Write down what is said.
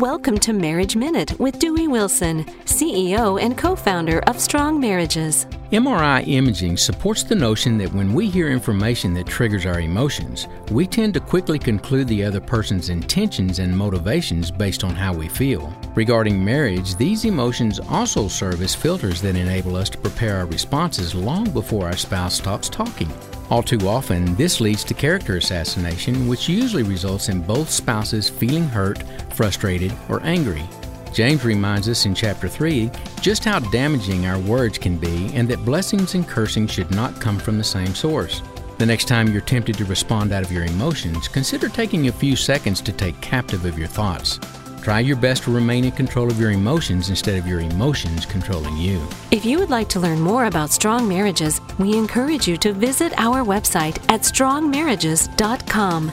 Welcome to Marriage Minute with Dewey Wilson, CEO and co founder of Strong Marriages. MRI imaging supports the notion that when we hear information that triggers our emotions, we tend to quickly conclude the other person's intentions and motivations based on how we feel. Regarding marriage, these emotions also serve as filters that enable us to prepare our responses long before our spouse stops talking. All too often, this leads to character assassination, which usually results in both spouses feeling hurt, frustrated, or angry. James reminds us in chapter 3 just how damaging our words can be and that blessings and cursing should not come from the same source. The next time you're tempted to respond out of your emotions, consider taking a few seconds to take captive of your thoughts. Try your best to remain in control of your emotions instead of your emotions controlling you. If you would like to learn more about strong marriages, we encourage you to visit our website at strongmarriages.com.